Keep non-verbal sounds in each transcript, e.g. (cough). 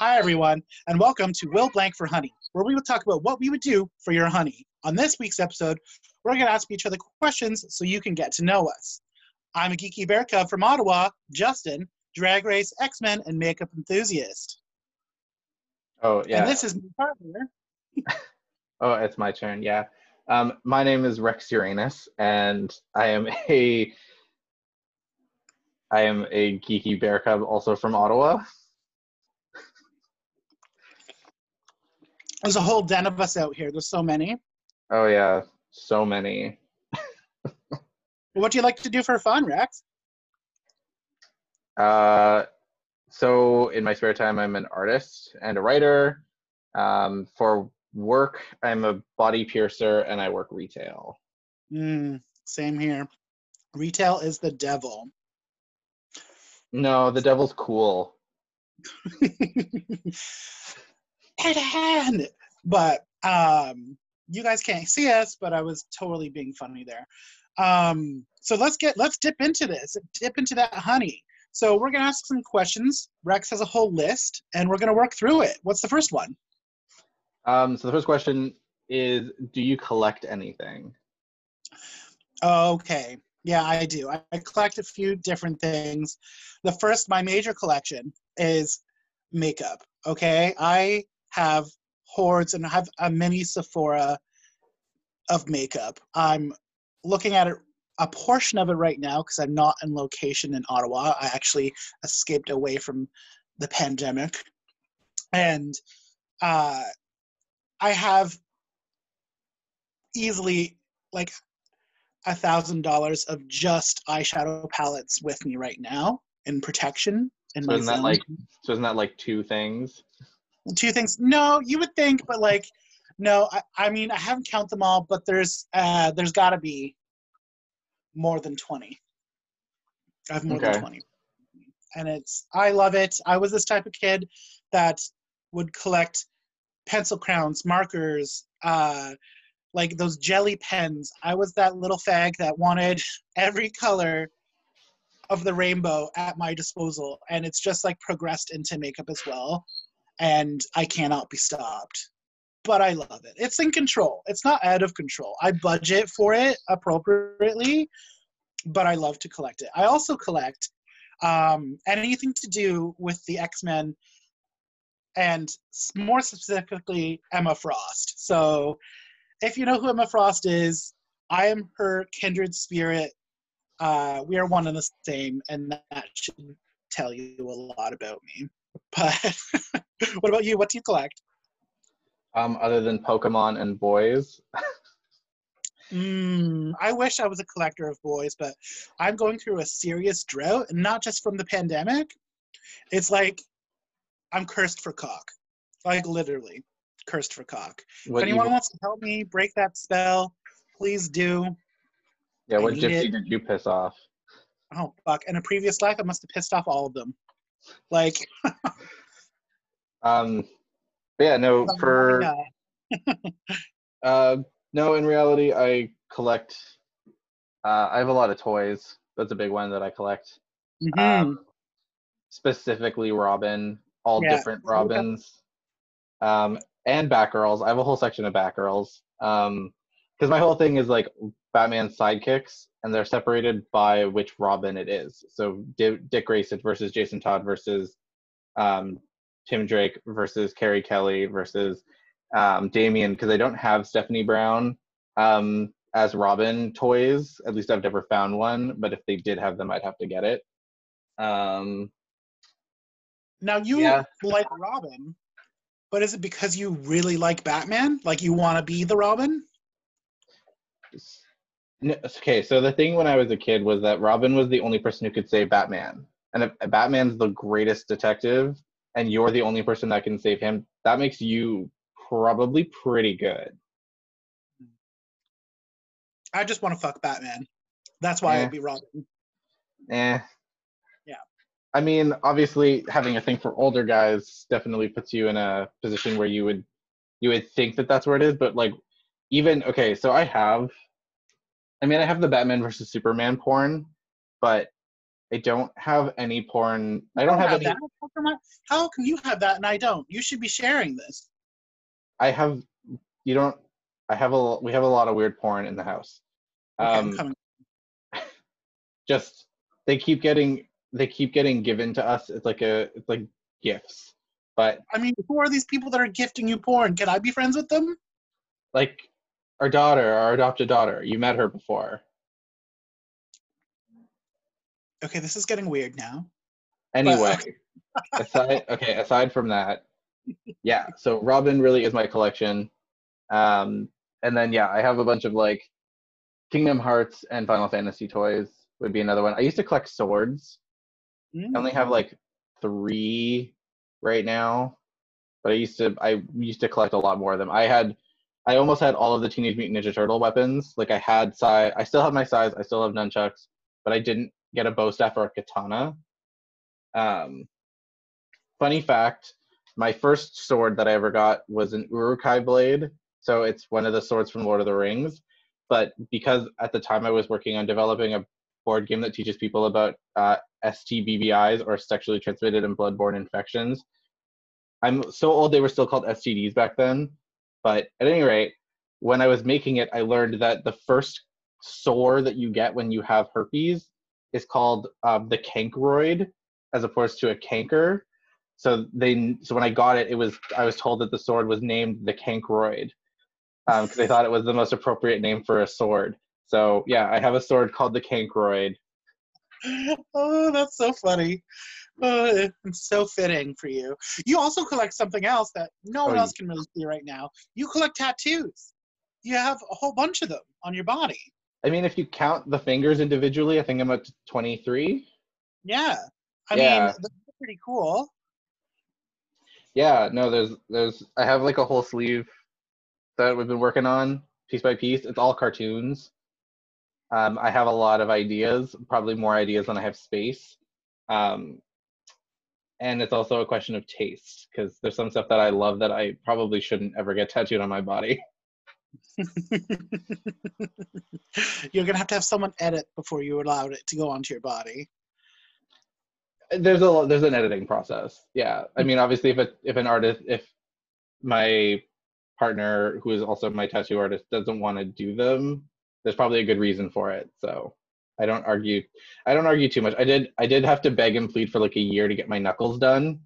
Hi, everyone, and welcome to Will Blank for Honey, where we will talk about what we would do for your honey. On this week's episode, we're going to ask each other questions so you can get to know us. I'm a geeky bear cub from Ottawa, Justin, drag race, X Men, and makeup enthusiast. Oh yeah. And this is my partner. (laughs) oh, it's my turn. Yeah. Um, my name is Rex Uranus, and I am (laughs) a I am a geeky bear cub, also from Ottawa. There's a whole den of us out here. There's so many. Oh yeah, so many. What do you like to do for fun, Rex? Uh, so in my spare time, I'm an artist and a writer. Um, for work, I'm a body piercer and I work retail. Mm, same here. Retail is the devil. No, the devil's cool. (laughs) Head to hand. But um, you guys can't see us, but I was totally being funny there. Um, so let's get let's dip into this, dip into that honey. So we're gonna ask some questions. Rex has a whole list, and we're gonna work through it. What's the first one? Um, so the first question is, do you collect anything? Okay. Yeah, I do. I, I collect a few different things. The first, my major collection is makeup. Okay. I have hordes and I have a mini Sephora of makeup. I'm looking at it a portion of it right now because I'm not in location in Ottawa. I actually escaped away from the pandemic. And uh, I have easily like a thousand dollars of just eyeshadow palettes with me right now in protection. In so my isn't that zone. like so isn't that like two things? Two things? No, you would think, but like, no. I, I mean, I haven't count them all, but there's uh, there's got to be more than twenty. I have more Okay. than twenty, and it's I love it. I was this type of kid that would collect pencil crowns, markers, uh, like those jelly pens. I was that little fag that wanted (laughs) every color of the rainbow at my disposal, and it's just like progressed into makeup as well. And I cannot be stopped. But I love it. It's in control. It's not out of control. I budget for it appropriately, but I love to collect it. I also collect um, anything to do with the X Men and more specifically Emma Frost. So, if you know who Emma Frost is, I am her kindred spirit. Uh, we are one and the same, and that should tell you a lot about me. (laughs) But what about you? What do you collect? Um, other than Pokemon and boys. Mm, I wish I was a collector of boys, but I'm going through a serious drought, and not just from the pandemic. It's like I'm cursed for cock, like literally cursed for cock. What if anyone evil- wants to help me break that spell, please do. yeah, I what gypsy it. did you piss off? Oh fuck! In a previous life, I must have pissed off all of them. Like (laughs) Um, yeah, no, for (laughs) uh, no, in reality, I collect. Uh, I have a lot of toys. That's a big one that I collect. Mhm. Um, specifically Robin, all Yeah. different Robins, um, and Batgirls. I have a whole section of Batgirls. Um, because my whole thing is like Batman's sidekicks, and they're separated by which Robin it is. So Di- Dick Grayson versus Jason Todd versus um, Tim Drake versus Carrie Kelly versus um, Damian, because I don't have Stephanie Brown um, as Robin toys. At least I've never found one, but if they did have them, I'd have to get it. Um, now you yeah. like Robin, but is it because you really like Batman? Like you want to be the Robin? Okay, so the thing when I was a kid was that Robin was the only person who could save Batman. And if Batman's the greatest detective and you're the only person that can save him, that makes you probably pretty good. I just want to fuck Batman. That's why Yeah. I'd be Robin. Eh. Yeah. I mean, obviously having a thing for older guys definitely puts you in a position where you would you would think that that's where it is, but like even okay, so I have I mean, I have the Batman versus Superman porn, but I don't have any porn. I don't have any. that. How come, I- how come you have that and I don't? You should be sharing this. I have. You don't. I have a. We have a lot of weird porn in the house. Okay, I'm Um, coming. (laughs) just they keep getting they keep getting given to us. It's like a it's like gifts, but I mean, who are these people that are gifting you porn? Can I be friends with them? like our daughter, our adopted daughter. You met her before. Okay, this is getting weird now. Anyway, (laughs) aside okay, aside from that, yeah. So Robin really is my collection, um, and then yeah, I have a bunch of like Kingdom Hearts and Final Fantasy toys would be another one. I used to collect swords. Mm. I only have like three right now, but I used to I used to collect a lot more of them. I had I almost had all of the Teenage Mutant Ninja Turtle weapons. Like I had sais, I still have my sais, I still have nunchucks, but I didn't get a bo staff or a katana. Um, funny fact: my first sword that I ever got was an Uruk-hai blade. So it's one of the swords from Lord of the Rings. But because at the time I was working on developing a board game that teaches people about uh, STBBIs or sexually transmitted and bloodborne infections. I'm so old they were still called STDs back then. But at any rate, when I was making it, I learned that the first sore that you get when you have herpes is called um, the chancroid, as opposed to a canker. So they, so when I got it, it was I was told that the sword was named the chancroid because they thought it was the most appropriate name for a sword. So yeah, I have a sword called the chancroid. (laughs) oh, that's so funny. Uh, it's so fitting for you. You also collect something else that no one Oh, else can really see right now. You collect tattoos. You have a whole bunch of them on your body. I mean, if you count the fingers individually, I think I'm at 23. Yeah. I Yeah. mean, that's pretty cool. Yeah, no, there's there's I have like a whole sleeve that we've been working on piece by piece. It's all cartoons. Um, I have a lot of ideas, probably more ideas than I have space. Um, and it's also a question of taste because there's some stuff that I love that I probably shouldn't ever get tattooed on my body. (laughs) You're gonna have to have someone edit before you allow it to go onto your body. there's a there's an editing process yeah i mean obviously if it if an artist if my partner who is also my tattoo artist doesn't want to do them there's probably a good reason for it so i don't argue i don't argue too much i did i did have to beg and plead for like a year to get my knuckles done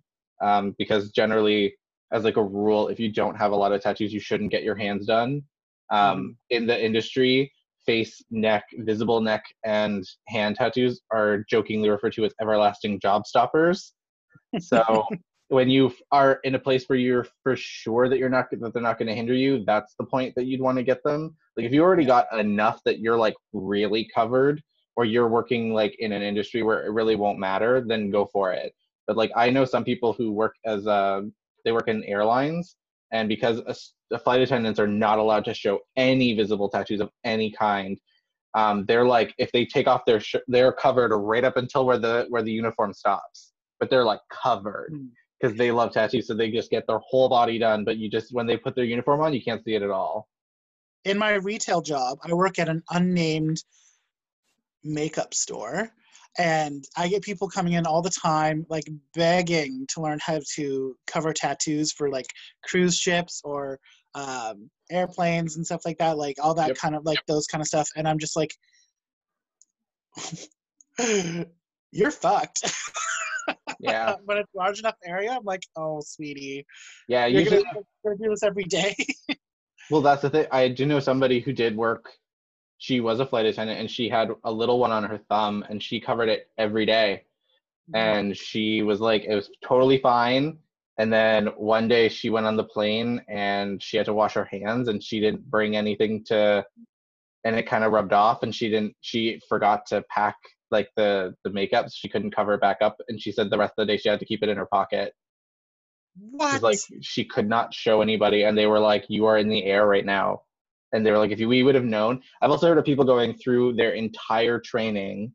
um, because generally as like a rule if you don't have a lot of tattoos you shouldn't get your hands done um, in the industry face, neck, visible neck, and hand tattoos are jokingly referred to as everlasting job stoppers. So (laughs) when you are in a place where you're for sure that you're not that they're not going to hinder you, that's the point that you'd want to get them. Like if you already got enough that you're like really covered, or you're working like in an industry where it really won't matter, then go for it. But like I know some people who work as uh, they work in airlines, and because a the flight attendants are not allowed to show any visible tattoos of any kind um, they're like if they take off their sh- they're covered right up until where the where the uniform stops but they're like covered Hmm. because they love tattoos so they just get their whole body done but you just when they put their uniform on you can't see it at all in my retail job, I work at an unnamed makeup store, and I get people coming in all the time, like begging to learn how to cover tattoos for like cruise ships or um, airplanes and stuff like that, like all that Yep. kind of like those kind of stuff. And I'm just like, (laughs) you're fucked. (laughs) yeah when it's large enough area, I'm like, oh, sweetie, yeah you're usually gonna, you're gonna do this every day. (laughs) Well, that's the thing. I do know somebody who did work. She was a flight attendant and she had a little one on her thumb and she covered it every day. Mm-hmm. And she was like, it was totally fine. And then one day she went on the plane and she had to wash her hands and she didn't bring anything to, and it kind of rubbed off and she didn't, she forgot to pack like the, the makeup. So she couldn't cover it back up. And she said the rest of the day she had to keep it in her pocket. what? Like she could not show anybody, and they were like, "You are in the air right now," and they were like, "If we would have known." I've also heard of people going through their entire training,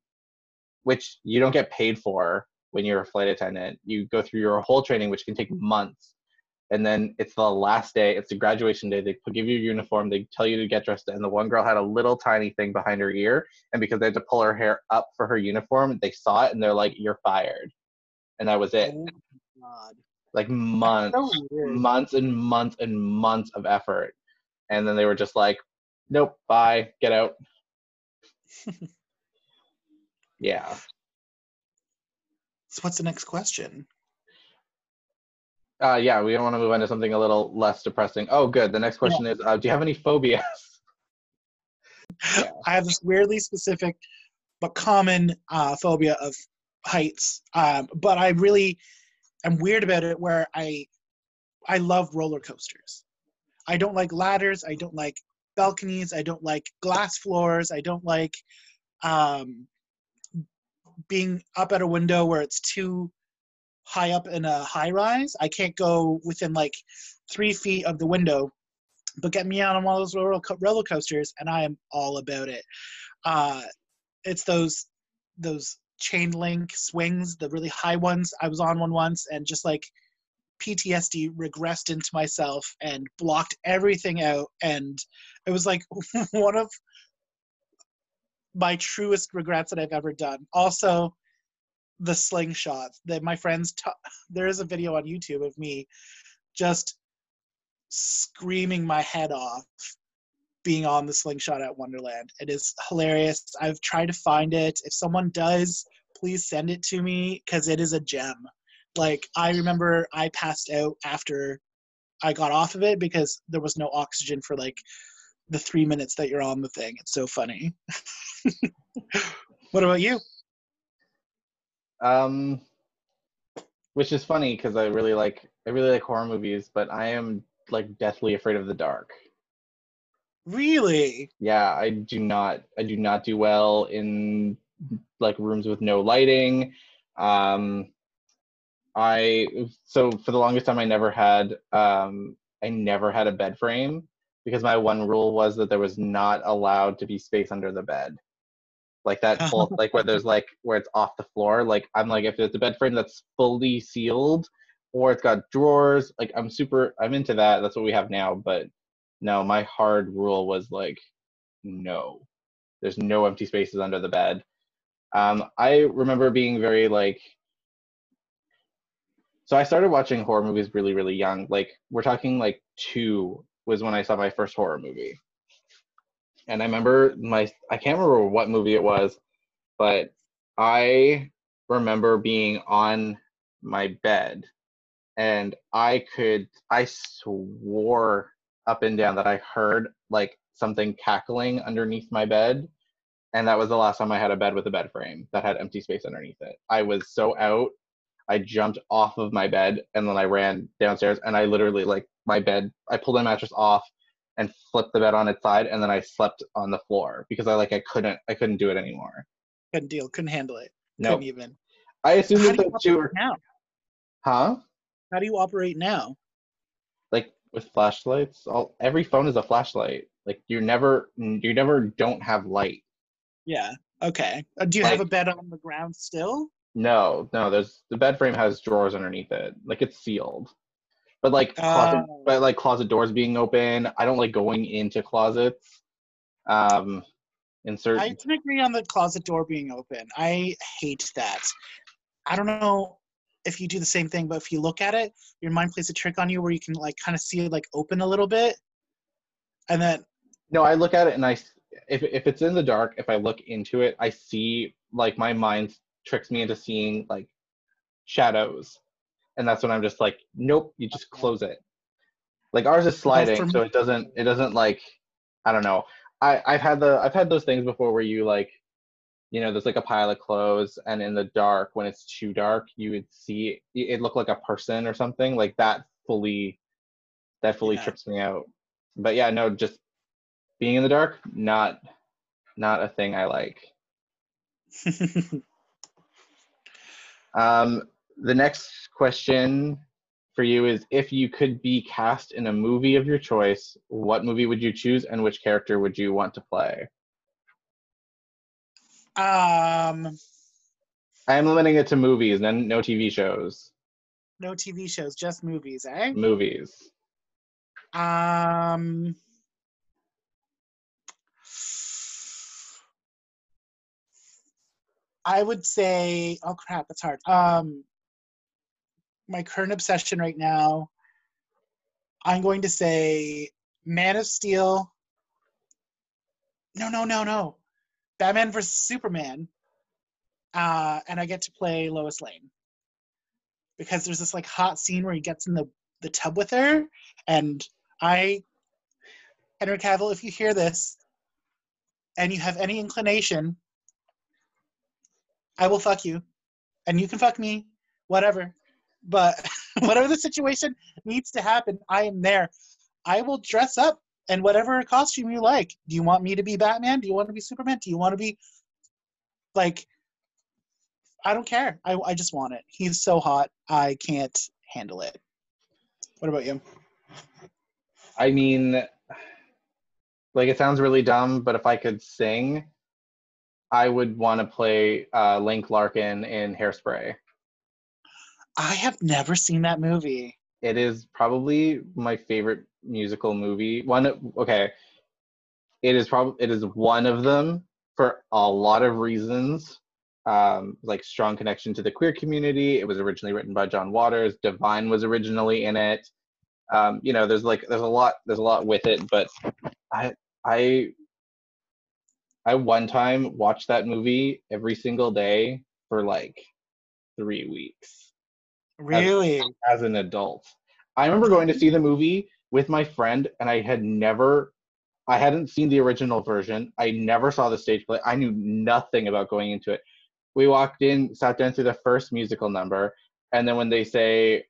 which you don't get paid for when you're a flight attendant. You go through your whole training, which can take months, and then it's the last day. It's the graduation day. They give you your uniform. They tell you to get dressed, and the one girl had a little tiny thing behind her ear, and because they had to pull her hair up for her uniform, they saw it and they're like, "You're fired," and that was it. Oh God. Like months, So months and months and months of effort, and then they were just like, "Nope, bye, get out." (laughs) yeah. So what's the next question? Uh, yeah, we don't want to move on to something a little less depressing. Oh, good. The next question is, uh, do you have any phobias? Yeah. I have this weirdly specific but common uh, phobia of heights. Um, but I really am weird about it where I I love roller coasters. I don't like ladders. I don't like balconies. I don't like glass floors. I don't like um, being up at a window where it's too high up in a high rise. I can't go within like three feet of the window but get me out on one of those roller, co- roller coasters and i am all about it uh, it's those those chain link swings the really high ones i was on one once and just like ptsd regressed into myself and blocked everything out and it was like (laughs) one of my truest regrets that i've ever done also the slingshot that my friends ta- (laughs) there is a video on youtube of me just screaming my head off being on the slingshot at Wonderland. It is hilarious. I've tried to find it. If someone does, please send it to me because it is a gem. Like I remember I passed out after I got off of it because there was no oxygen for like the three minutes that you're on the thing. It's so funny. (laughs) what about you? Um, which is funny because I really like I really like horror movies, but I am like deathly afraid of the dark. Really? Yeah, I do not I do not do well in like rooms with no lighting. Um, I so for the longest time I never had um I never had a bed frame because my one rule was that there was not allowed to be space under the bed. Like that full (laughs) like where there's like where it's off the floor. Like I'm like if it's a bed frame that's fully sealed or it's got drawers, like I'm super I'm into that. That's what we have now, but no, my hard rule was like no. There's no empty spaces under the bed. Um, I remember being very like so I started watching horror movies really, really young. Like we're talking like two was when I saw my first horror movie. And I remember my I can't remember what movie it was, but I remember being on my bed and I could I swore up and down that I heard like something cackling underneath my bed. And that was the last time I had a bed with a bed frame that had empty space underneath it. I was so out I jumped off of my bed and then I ran downstairs and I literally like my bed I pulled my mattress off and flipped the bed on its side and then I slept on the floor because I like I couldn't I couldn't do it anymore. Couldn't deal. Couldn't handle it. No. Couldn't even. I assumed How that the two were Now, huh? how do you operate now? Like with flashlights, all every phone is a flashlight. Like you never you never don't have light. Yeah. Okay. Uh, do you have a bed on the ground still? No, no, there's the bed frame has drawers underneath it. Like it's sealed. But like closet, Oh. but like closet doors being open. I don't like going into closets. Um in certain I can agree on the closet door being open. I hate that. I don't know if you do the same thing, but if you look at it, your mind plays a trick on you where you can like kind of see it like open a little bit, and then No, I look at it and I if if it's in the dark, if I look into it, I see like my mind tricks me into seeing like shadows, and that's when I'm just like, nope, you just close it. Like ours is sliding, so it doesn't it doesn't like, I don't know. I I've had the I've had those things before where you like, you know, there's like a pile of clothes, and in the dark when it's too dark, you would see it, it look like a person or something like that. Fully, that fully Yeah. trips me out. But yeah, no, just being in the dark not not a thing i like (laughs) um the next question for you is if you could be cast in a movie of your choice what movie would you choose and which character would you want to play um, i am limiting it to movies and no tv shows No TV shows, just movies, eh? Movies. Um. I would say, oh crap, that's hard. Um, my current obsession right now, I'm going to say Man of Steel. No, no, no, no. Batman versus Superman. Uh, and I get to play Lois Lane. Because there's this like hot scene where he gets in the, the tub with her, and I, Henry Cavill, if you hear this, and you have any inclination, I will fuck you, and you can fuck me, whatever. But (laughs) whatever the situation needs to happen, I am there. I will dress up in whatever costume you like. Do you want me to be Batman? Do you want to be Superman? Do you want to be like? I don't care. I I just want it. He's so hot. I can't handle it. What about you? I mean, like it sounds really dumb, but if I could sing, I would want to play uh, Link Larkin in Hairspray. I have never seen that movie. It is probably my favorite musical movie. One, okay, it is probably it is one of them for a lot of reasons. Um, like strong connection to the queer community. It was originally written by John Waters. Divine was originally in it. Um, you know, there's like there's a lot there's a lot with it, but I I I one time watched that movie every single day for like three weeks. Really? As, as an adult. I remember going to see the movie with my friend and I had never I hadn't seen the original version. I never saw the stage play. I knew nothing about going into it. We walked in, sat down through the first musical number, and then when they say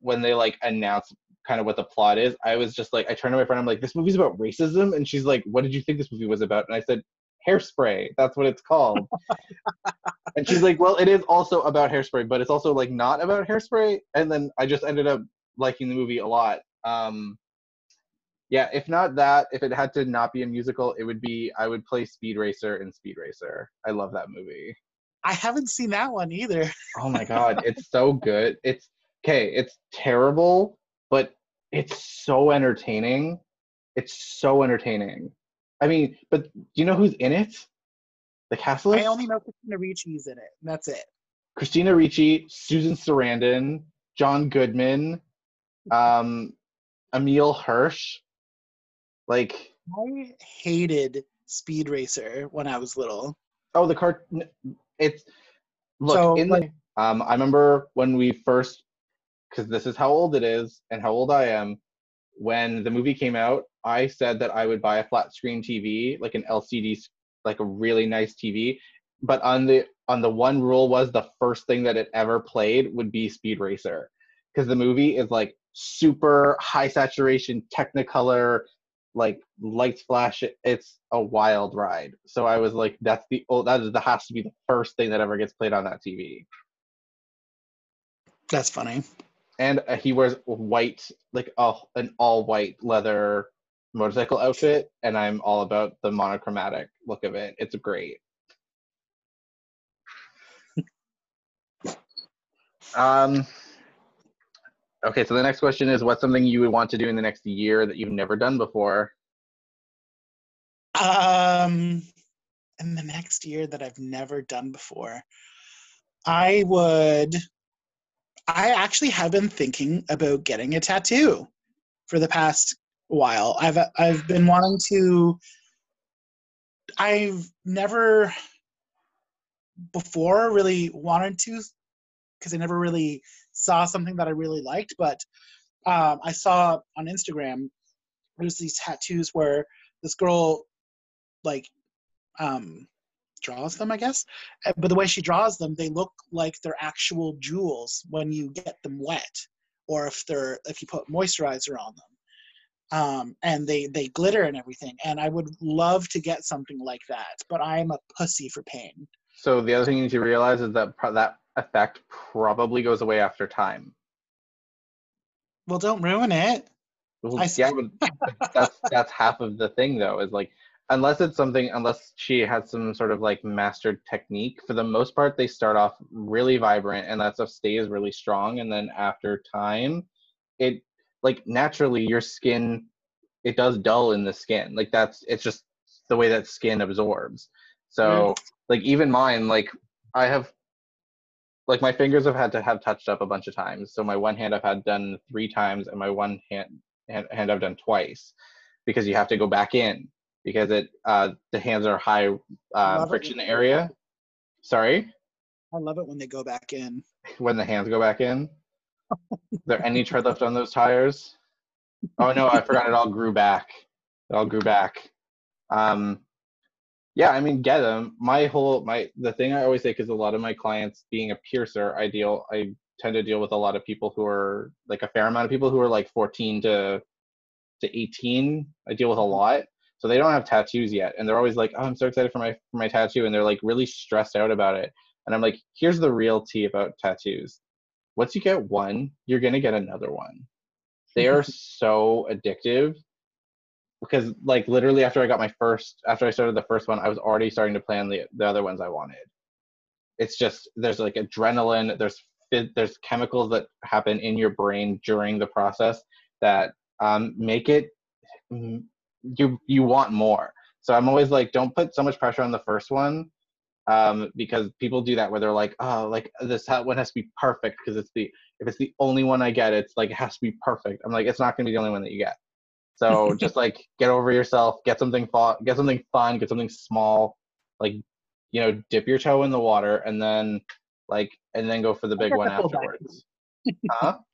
when they like announce kind of what the plot is, I was just like I turned to my friend, I'm like, this movie's about racism, and she's like, What did you think this movie was about? And I said, Hairspray. That's what it's called. (laughs) and she's like, Well, it is also about hairspray, but it's also like not about hairspray. And then I just ended up liking the movie a lot. Um yeah, if not that, if it had to not be a musical, it would be I would play Speed Racer in Speed Racer. I love that movie. I haven't seen that one either. oh my god, it's so good. It's okay, it's terrible, but it's so entertaining. It's so entertaining. I mean, but do you know who's in it? The cast list? I only know Christina Ricci's in it. And that's it. Christina Ricci, Susan Sarandon, John Goodman, um, Emile Hirsch. Like I hated Speed Racer when I was little. Oh, the cart. It's look So, in like- the. Um, I remember when we first, because this is how old it is and how old I am. When the movie came out, I said that I would buy a flat screen TV, like an LCD, like a really nice TV. But on the on the one rule was the first thing that it ever played would be Speed Racer, because the movie is like super high saturation Technicolor, like lights flash. It's a wild ride. So I was like, that's the oh, that is that has to be the first thing that ever gets played on that TV. That's funny. And uh, he wears white, like uh, an all white leather motorcycle outfit, and I'm all about the monochromatic look of it. It's great. (laughs) um. Okay, so the next question is, what's something you would want to do in the next year that you've never done before? Um, in the next year that I've never done before, I would. I actually have been thinking about getting a tattoo for the past while. I've I've been wanting to. I've never before really wanted to because I never really saw something that I really liked, but um, I saw on Instagram there's these tattoos where this girl like um draws them i guess Uh, but the way she draws them they look like they're actual jewels when you get them wet or if they're if you put moisturizer on them um and they they glitter and everything and i would love to get something like that but i'm a pussy for pain So the other thing you need to realize is that pro- that effect probably goes away after time. well don't ruin it Well, I yeah, but that's that's half of the thing though. Is like unless it's something unless she has some sort of like mastered technique for the most part they start off really vibrant and that stuff stays really strong and then after time it like naturally your skin it does dull in the skin. Like that's it's just the way that skin absorbs. So like even mine like i have like my fingers have had to have touched up a bunch of times. So my one hand i've had done three times and my one hand hand, hand i've done twice because you have to go back in because it uh the hands are high uh, friction when they go area sorry? I love it when they go back in. when the hands go back in is there any tread left on those tires? Oh no i forgot. It all grew back. It all grew back. Um yeah i mean get them my whole my the thing i always say because a lot of my clients being a piercer i deal i tend to deal with a lot of people who are like a fair amount of people who are like 14 to to 18 i deal with a lot. So they don't have tattoos yet and they're always like oh i'm so excited for my for my tattoo and they're like really stressed out about it. And i'm like here's the real tea about tattoos once you get one you're going to get another one. They are (laughs) so addictive because like literally after i got my first after i started the first one i was already starting to plan the, the other ones i wanted. It's just there's like adrenaline there's there's chemicals that happen in your brain during the process that um, make it mm, you you want more. So i'm always like don't put so much pressure on the first one um, because people do that where they're like oh like this one has to be perfect because it's the if it's the only one i get it's like it has to be perfect. I'm like it's not going to be the only one that you get. So (laughs) just like get over yourself get something fun get something fun get something small like you know dip your toe in the water and then like and then go for the big one the afterwards. huh? (laughs)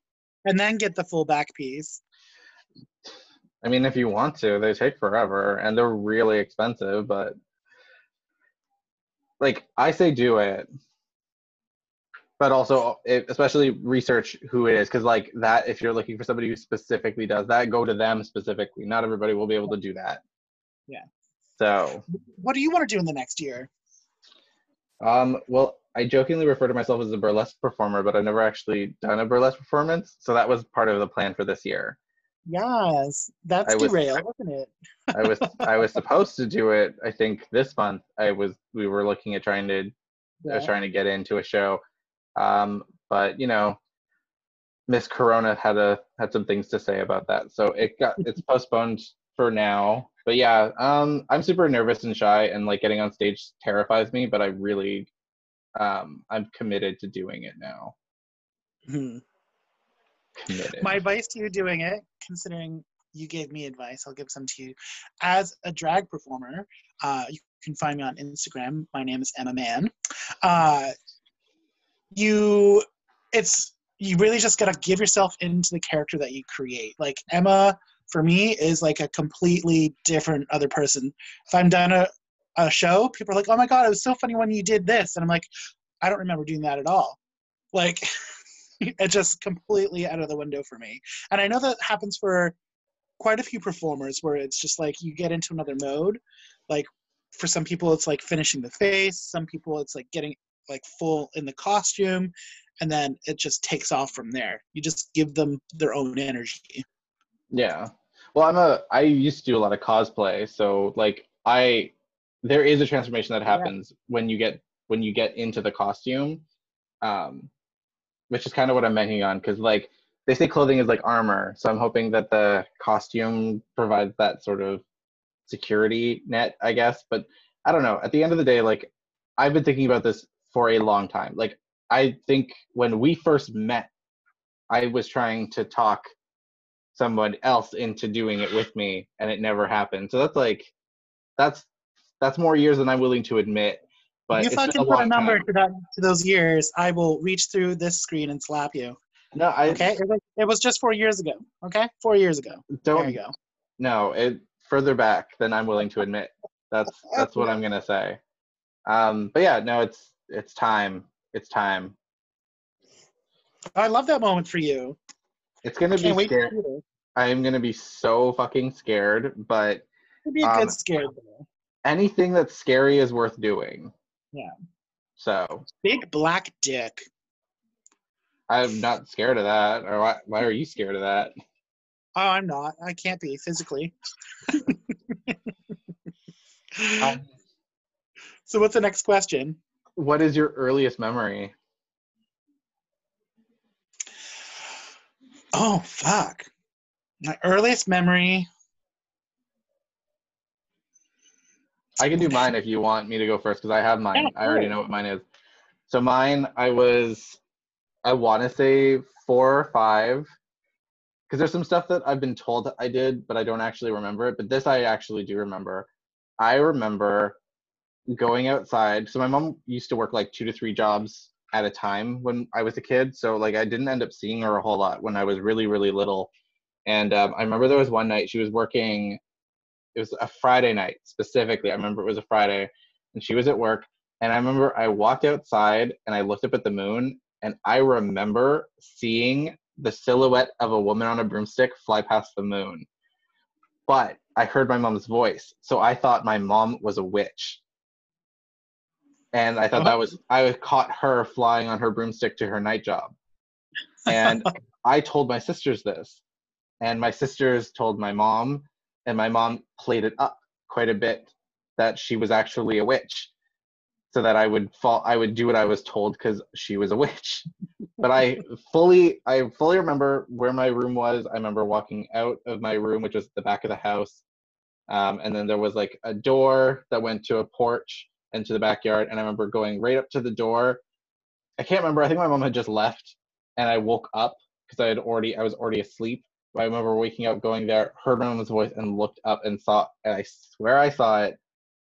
And then get the full back piece. I mean, if you want to, they take forever and they're really expensive, but like I say do it. But also, it, especially research who it is, because like that, if you're looking for somebody who specifically does that, go to them specifically. Not everybody will be able to do that. Yeah. So, What do you want to do in the next year? um, well, I jokingly refer to myself as a burlesque performer, but I've never actually done a burlesque performance, so that was part of the plan for this year. Yes, that's I was- derailed, wasn't it? I was I was (laughs) supposed to do it. I think this month. I was we were looking at trying to I was trying to get into a show, um, but you know, Miss Corona had a had some things to say about that, so it got it's (laughs) postponed for now. But yeah, um, I'm super nervous and shy, and like getting on stage terrifies me. But I really, um, I'm committed to doing it now. My advice to you doing it, considering you gave me advice, I'll give some to you. As a drag performer, uh, you can find me on Instagram. My name is Emma Mann. Uh, you, it's you really just gotta give yourself into the character that you create. Like Emma, for me, is like a completely different other person. If I'm done a, a show, people are like, "Oh my god, it was so funny when you did this," and I'm like, "I don't remember doing that at all." Like. (laughs) (laughs) it's just completely out of the window for me. And I know that happens for quite a few performers where it's just like you get into another mode. Like for some people it's like finishing the face, some people it's like getting like full in the costume and then it just takes off from there. You just give them their own energy. Yeah. Well, I'm a I used to do a lot of cosplay, so like I there is a transformation that Yeah. happens when you get when you get into the costume. Um which is kind of what I'm banking on cuz like they say clothing is like armor, so I'm hoping that the costume provides that sort of security net, I guess, but I don't know. At the end of the day like I've been thinking about this for a long time. Like I think when we first met I was trying to talk someone else into doing it with me and it never happened so that's like that's that's more years than i'm willing to admit but if I can put a number time. to that to those years, I will reach through this screen and slap you. no i Okay? It was, it was just four years ago. Okay? Four years ago. Don't you go. no it further back than i'm willing to admit that's that's what i'm gonna say um but yeah no it's it's time it's time I love that moment for you. it's gonna be wait to scared see it. i am gonna be so fucking scared but It'd be a Um, good scare though. anything that's scary is worth doing Yeah. so Big black dick. i'm not scared of that or why, why are you scared of that Oh, I'm not. I can't be physically. Um, so what's the next question? what is your earliest memory? Oh fuck. My earliest memory. I can do mine if you want me to go first because I have mine. Yeah, I already know what mine is. So mine, I was, I want to say four or five, because there's some stuff that I've been told that I did, but I don't actually remember it. But this I actually do remember. I remember going outside. So my mom used to work like two to three jobs at a time when I was a kid. So like I didn't end up seeing her a whole lot when I was really really little. And um, I remember there was one night she was working. It was a Friday night specifically. I remember it was a Friday, and she was at work. And I remember I walked outside and I looked up at the moon, and I remember seeing the silhouette of a woman on a broomstick fly past the moon. But I heard my mom's voice, so I thought my mom was a witch. And I thought that was I caught her flying on her broomstick to her night job. And (laughs) I told my sisters this. And my sisters told my mom, and my mom played it up quite a bit that she was actually a witch. So that I would fall I would do what I was told because she was a witch. (laughs) But I fully I fully remember where my room was. I remember walking out of my room, which was the back of the house. Um, and then there was like a door that went to a porch into the backyard. And I remember going right up to the door. I can't remember. I think my mom had just left, and I woke up because I had already I was already asleep. I remember waking up, going there, heard my mom's voice, and looked up and saw. And I swear I saw it.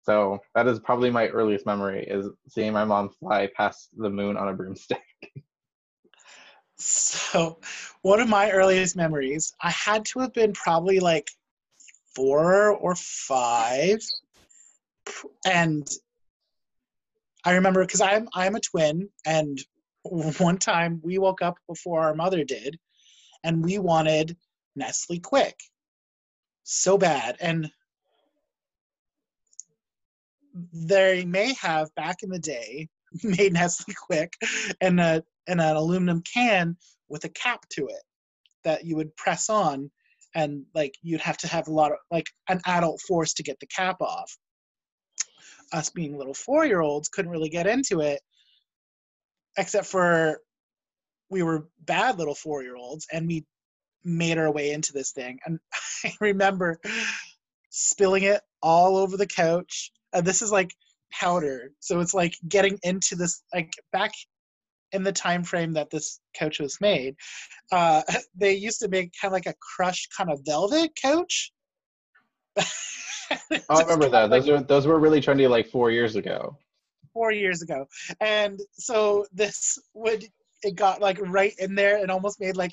So that is probably my earliest memory is seeing my mom fly past the moon on a broomstick. (laughs) So, one of my earliest memories, I had to have been probably like four or five, and I remember because I'm I'm a twin, and one time we woke up before our mother did, and we wanted Nestle Quik. So bad, and they may have back in the day (laughs) made Nestle Quik in a in an aluminum can with a cap to it that you would press on and like you'd have to have a lot of like an adult force to get the cap off. Us being little four year olds couldn't really get into it except for we were bad little four year olds and we made our way into this thing. And (laughs) i remember spilling it all over the couch. And this is like powder. So it's like getting into this like back in the time frame that this couch was made uh (laughs) they used to make kind of like a crushed kind of velvet couch. (laughs) I remember that. Those were those were really trendy like four years ago. four years ago. And so this would it got like right in there and almost made like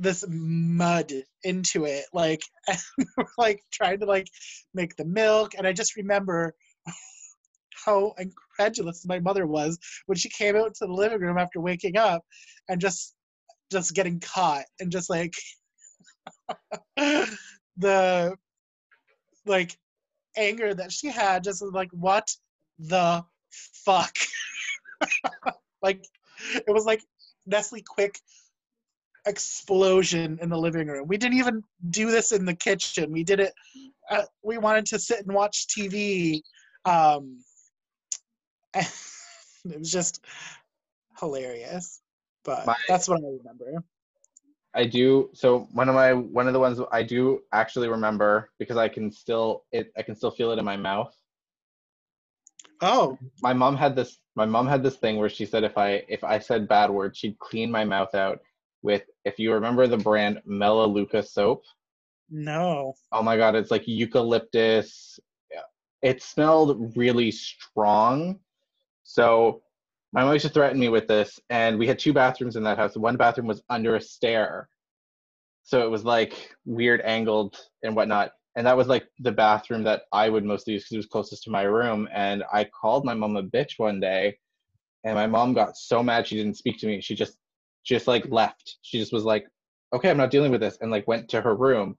this mud into it like (laughs) we're like trying to like make the milk and i just remember (laughs) how incredulous my mother was when she came out to the living room after waking up and just just getting caught and just like (laughs) the like anger that she had just like what the fuck? Like it was like nestle quik explosion in the living room we didn't even do this in the kitchen we did it uh, we wanted to sit and watch tv um (laughs) it was just hilarious but My- that's what i remember I do. So one of my one of the ones I do actually remember because I can still it I can still feel it in my mouth. oh My mom had this. My mom had this thing where she said if I if I said bad words, she'd clean my mouth out with. If you remember the brand Melaleuca soap. no Oh my god, it's like eucalyptus. Yeah. It smelled really strong. So my mom used to threaten me with this, and we had two bathrooms in that house. One bathroom was under a stair. So it was like weird angled and whatnot. And that was like the bathroom that I would mostly use because it was closest to my room. And I called my mom a bitch one day, and my mom got so mad she didn't speak to me. She just just like left. She just was like, okay, I'm not dealing with this, and like went to her room.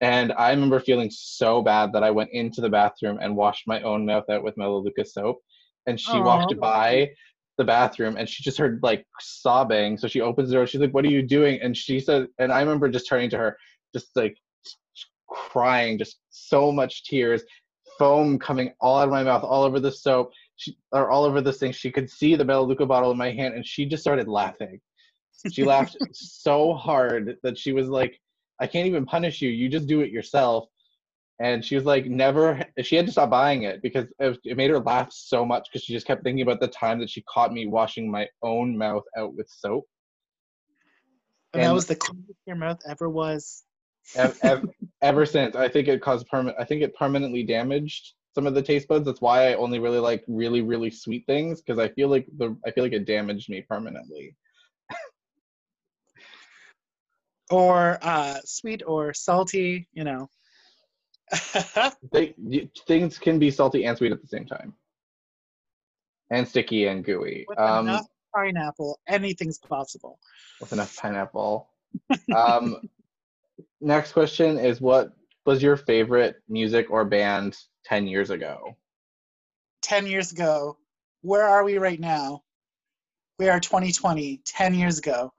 And I remember feeling so bad that I went into the bathroom and washed my own mouth out with Melaleuca soap. And she walked by the bathroom and she just heard like sobbing. So she opens the door. She's like, "What are you doing?" And she said, and I remember just turning to her, just like crying, just so much tears, foam coming all out of my mouth, all over the soap, she, or all over this thing. She could see the Melaleuca bottle in my hand, and she just started laughing. She laughed so hard that she was like, "I can't even punish you. You just do it yourself." And she was like, "Never." She had to stop buying it because it, made her laugh so much because she just kept thinking about the time that she caught me washing my own mouth out with soap. And that was the cleanest your mouth ever was. ev- ev- ever since i think it caused permanent i think it permanently damaged some of the taste buds that's why i only really like really really sweet things because i feel like the i feel like it damaged me permanently Or uh, sweet or salty, you know. (laughs) they, things can be salty and sweet at the same time and sticky and gooey With um enough pineapple, anything's possible. with enough pineapple um (laughs) next question is what was your favorite music or band 10 years ago 10 years ago, where are we right now? We are 2020, 10 years ago.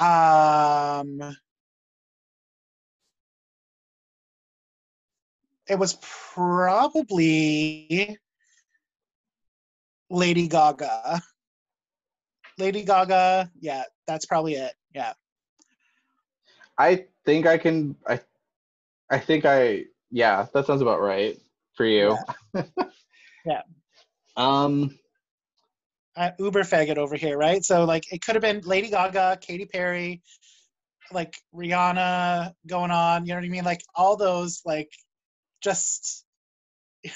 Um, it was probably Lady Gaga. Lady Gaga, yeah, that's probably it. Yeah. I think I can. I, I think I. Yeah, that sounds about right for you. Yeah. (laughs) Um. Uh, Uber faggot over here, right? So like it could have been Lady Gaga, Katy Perry, like Rihanna going on. You know what I mean? Like all those like just (laughs)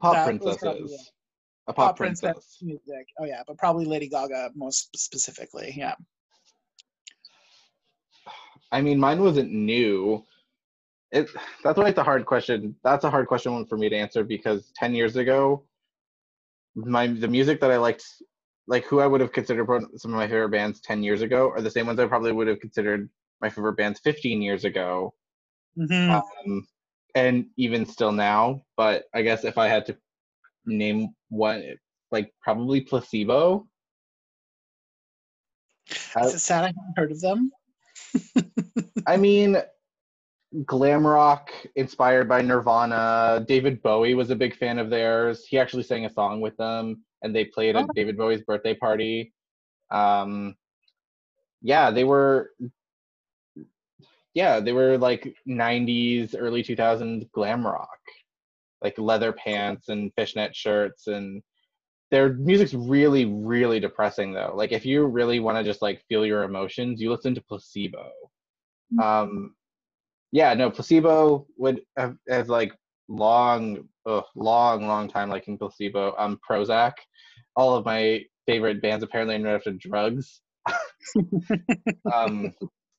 Pop That was probably princesses. A pop, pop princess. princess music. Oh yeah, but probably Lady Gaga most specifically. Yeah. (sighs) I mean, mine wasn't new. It. That's why it's a hard question. That's a hard question one for me to answer because ten years ago, my the music that I liked, like who I would have considered some of my favorite bands ten years ago, are the same ones I probably would have considered my favorite bands fifteen years ago. hmm um, and even still now. But I guess if I had to name one, like probably placebo. Is it sad I haven't heard of them? I mean, glam rock inspired by Nirvana. David Bowie was a big fan of theirs. He actually sang a song with them, and they played at Oh. David Bowie's birthday party. Um, yeah, they were. Yeah, they were like '90s, early 2000s glam rock, like leather pants and fishnet shirts, and their music's really, really depressing though. Like if you really want to just like feel your emotions, you listen to Placebo. Um, yeah, no, Placebo would have, have like long, ugh, long, long time liking Placebo. Um, Prozzak, all of my favorite bands apparently are after drugs. (laughs) um,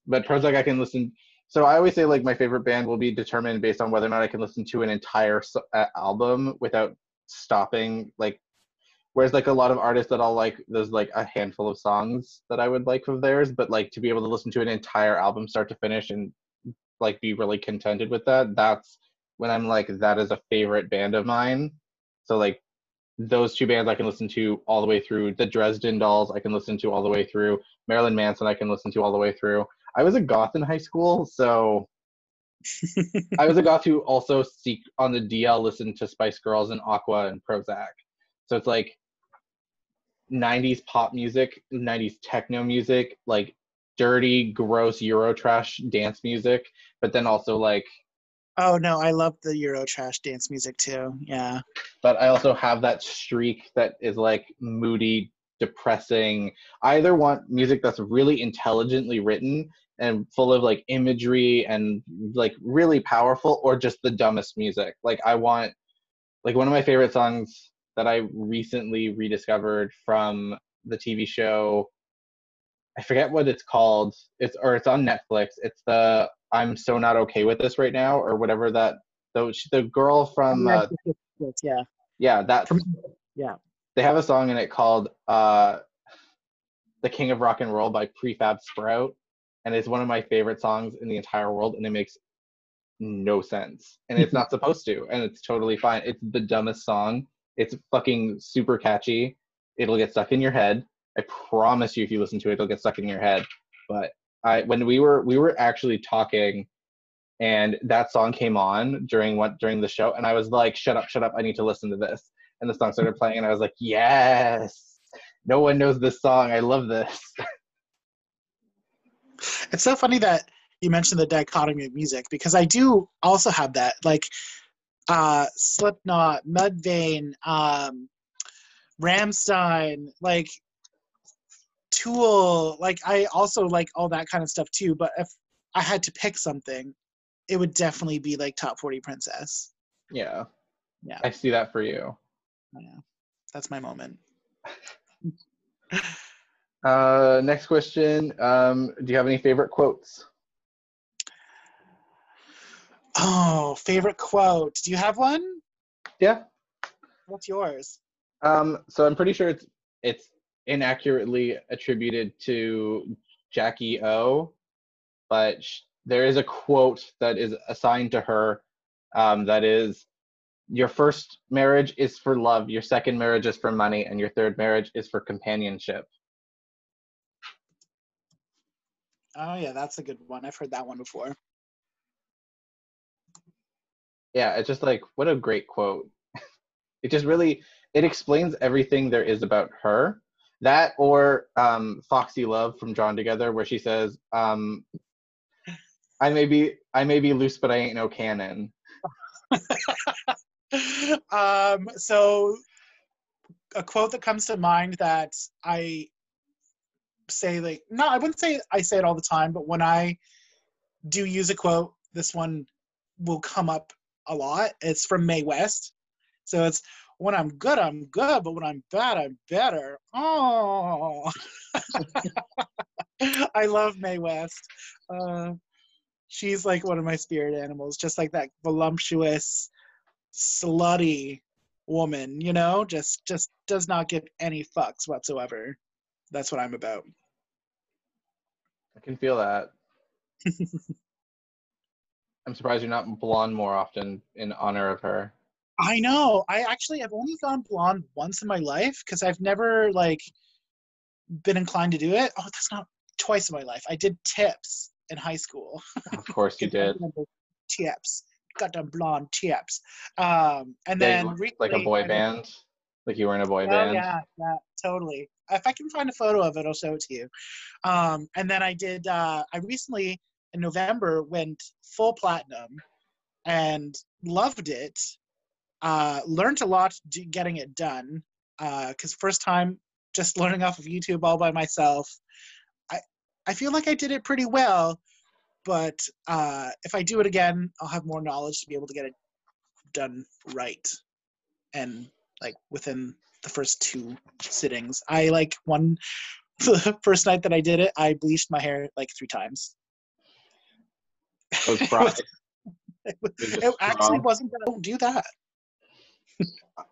but Prozzak I can listen. So I always say like my favorite band will be determined based on whether or not I can listen to an entire s- uh, album without stopping. Like, whereas like a lot of artists that I'll like, there's like a handful of songs that I would like of theirs, but like to be able to listen to an entire album start to finish and like be really contented with that, that's when I'm like that is a favorite band of mine. So like those two bands I can listen to all the way through. The Dresden Dolls I can listen to all the way through. Marilyn Manson I can listen to all the way through. I was a goth in high school, so (laughs) I was a goth who also seek on the DL listened to Spice Girls and Aqua and Prozzak. So it's like 90s pop music, 90s techno music, like dirty, gross Eurotrash dance music, but then also like Oh no, I love the Eurotrash dance music too. Yeah. but I also have that streak that is like moody, depressing. I either want music that's really intelligently written and full of like imagery and like really powerful, or just the dumbest music. Like I want, like one of my favorite songs that I recently rediscovered from the TV show. I forget what it's called. It's or it's on Netflix. It's the I'm so not okay with this right now, or whatever that. The the girl from uh, yeah. yeah that From- yeah. they have a song in it called uh the king of rock and roll by prefab sprout and it's one of my favorite songs in the entire world and it makes no sense and it's not supposed to and it's totally fine it's the dumbest song it's fucking super catchy it'll get stuck in your head i promise you if you listen to it it'll get stuck in your head but i when we were we were actually talking and that song came on during what during the show, and I was like, "Shut up, shut up! I need to listen to this." And the song started playing, and I was like, "Yes! No one knows this song. I love this." (laughs) It's so funny that you mentioned the dichotomy of music because I do also have that. Like uh, Slipknot, Mudvayne, um, Rammstein, like Tool. Like I also like all that kind of stuff too. But if I had to pick something, it would definitely be like Top 40 Princess. Yeah. Yeah. I see that for you. Yeah. That's my moment. (laughs) Uh, next question. Um, do you have any favorite quotes? Oh, favorite quote. Do you have one? Yeah. What's yours? Um, so I'm pretty sure it's it's inaccurately attributed to Jackie O, but sh- there is a quote that is assigned to her um, that is your first marriage is for love, your second marriage is for money, and your third marriage is for companionship. Oh yeah, that's a good one. I've heard that one before. Yeah, it's just like what a great quote. (laughs) it just really it explains everything there is about her. That or um, Foxy Love from Drawn Together, where she says, um, "I may be I may be loose, but I ain't no cannon." (laughs) um, so a quote that comes to mind that I say like no, I wouldn't say I say it all the time, but when I do use a quote, this one will come up a lot. It's from Mae West. So it's when I'm good, I'm good, but when I'm bad, I'm better. Oh, (laughs) I love Mae West. Uh, she's like one of my spirit animals, just like that voluptuous, slutty woman. You know, just just does not give any fucks whatsoever. That's what I'm about. I can feel that. (laughs) I'm surprised you're not blonde more often in honor of her. I know. I actually have only gone blonde once in my life because I've never like been inclined to do it. Oh, that's not twice in my life. I did tips in high school. (laughs) Of course you did. (laughs) tips. Got them blonde tips. Um, and Yeah, then looked like a boy band. Like you were in a boy Oh band. yeah, yeah, totally. If I can find a photo of it, I'll show it to you. Um, and then I did. Uh, I recently in November went full platinum, and loved it. Uh, learned a lot getting it done. Because first time just (laughs) learning off of YouTube all by myself. I I feel like I did it pretty well, but uh, if I do it again, I'll have more knowledge to be able to get it done right and like within the first two sittings. I like one (laughs) the first night that I did it, I bleached my hair like three times. I (laughs) was. It, You're just it actually wasn't don't do that.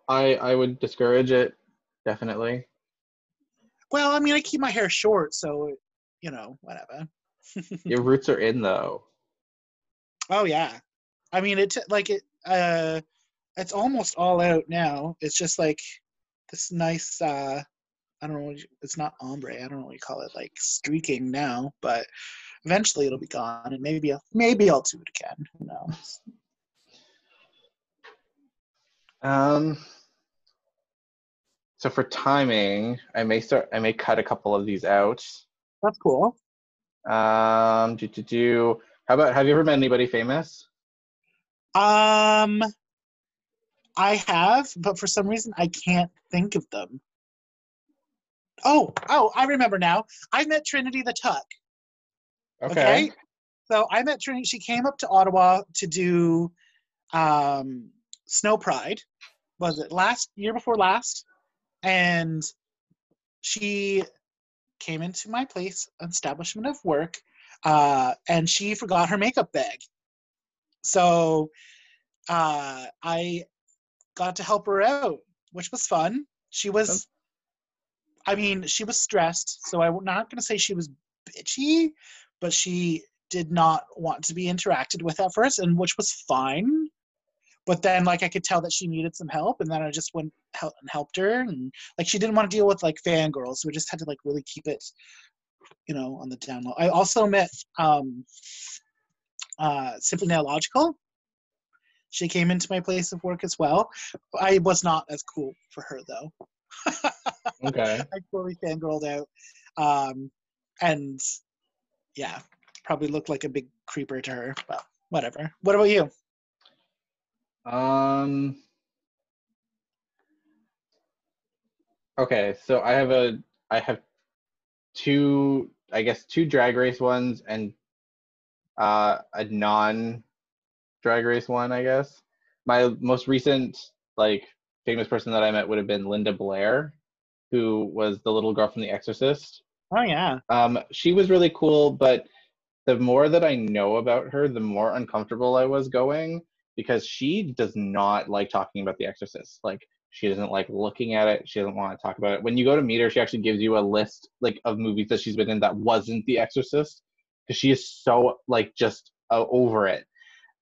I I would discourage it definitely. Well, I mean, I keep my hair short, so you know, whatever. (laughs) Your roots are in though. Oh yeah, I mean it. Like it. Uh, it's almost all out now. It's just like this nice. uh I don't know. What you, it's not ombre. I don't know what you call it. Like streaking now, but eventually it'll be gone, and maybe I'll, maybe I'll do it again. Who knows? Um. So for timing, I may start. I may cut a couple of these out. That's cool. Um. Do do do. How about? Have you ever met anybody famous? Um, I have, but for some reason I can't think of them. Oh, oh, I remember now. I met Trinity the Tuck. Okay. So I met Trinity. She came up to Ottawa to do um, Snow Pride. Was it last year before last? And she came into my place, establishment of work, uh, and she forgot her makeup bag. So uh, I got to help her out, which was fun. She was, I mean, she was stressed. So I'm not going to say she was bitchy, but she did not want to be interacted with at first, and which was fine. But then, like, I could tell that she needed some help, and then I just went help and helped her, and like, she didn't want to deal with like fangirls, so we just had to like really keep it, you know, on the down low. I also met um, uh, Simply Nailogical. She came into my place of work as well. I was not as cool for her though. (laughs) Okay. I totally fangirled out. Um, and yeah, probably looked like a big creeper to her. But whatever. What about you? Um. Okay, so I have a I have two I guess two drag race ones and uh, a non drag race one, I guess. My most recent like famous person that I met would have been Linda Blair, who was the little girl from The Exorcist. Oh yeah. Um, she was really cool, but the more that I know about her, the more uncomfortable I was going because she does not like talking about The Exorcist. Like she doesn't like looking at it. She doesn't want to talk about it. When you go to meet her, she actually gives you a list like of movies that she's been in that wasn't The Exorcist because she is so like just uh, over it.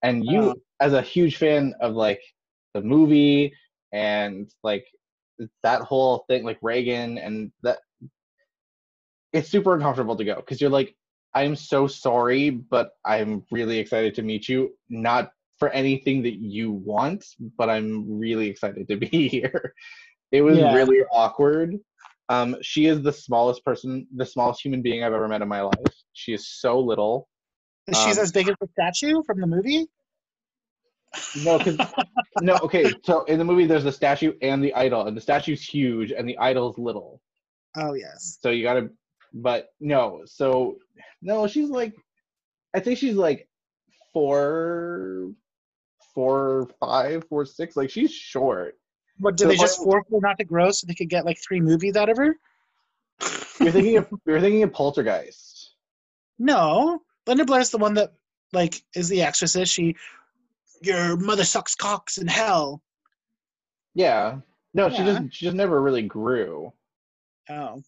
And you, as a huge fan of like the movie and like that whole thing, like Regan and that, it's super uncomfortable to go because you're like, I'm so sorry, but I'm really excited to meet you. Not for anything that you want, but I'm really excited to be (laughs) here. It was Yeah. really awkward. Um, she is the smallest person, the smallest human being I've ever met in my life. She is so little. She's Um, as big as the statue from the movie. No, because no, okay. So in the movie, there's the statue and the idol, and the statue's huge, and the idol's little. Oh yes. So you gotta, but no. So no, she's like, I think she's like four, four, five, four, six. Like she's short. What did So they just force her not to grow so they could get like three movies out of her? You're thinking of you're thinking of Poltergeist. No, Linda Blair's the one that like is the exorcist. She, your mother sucks cocks in hell. Yeah. No, she Yeah. just she just never really grew. Oh,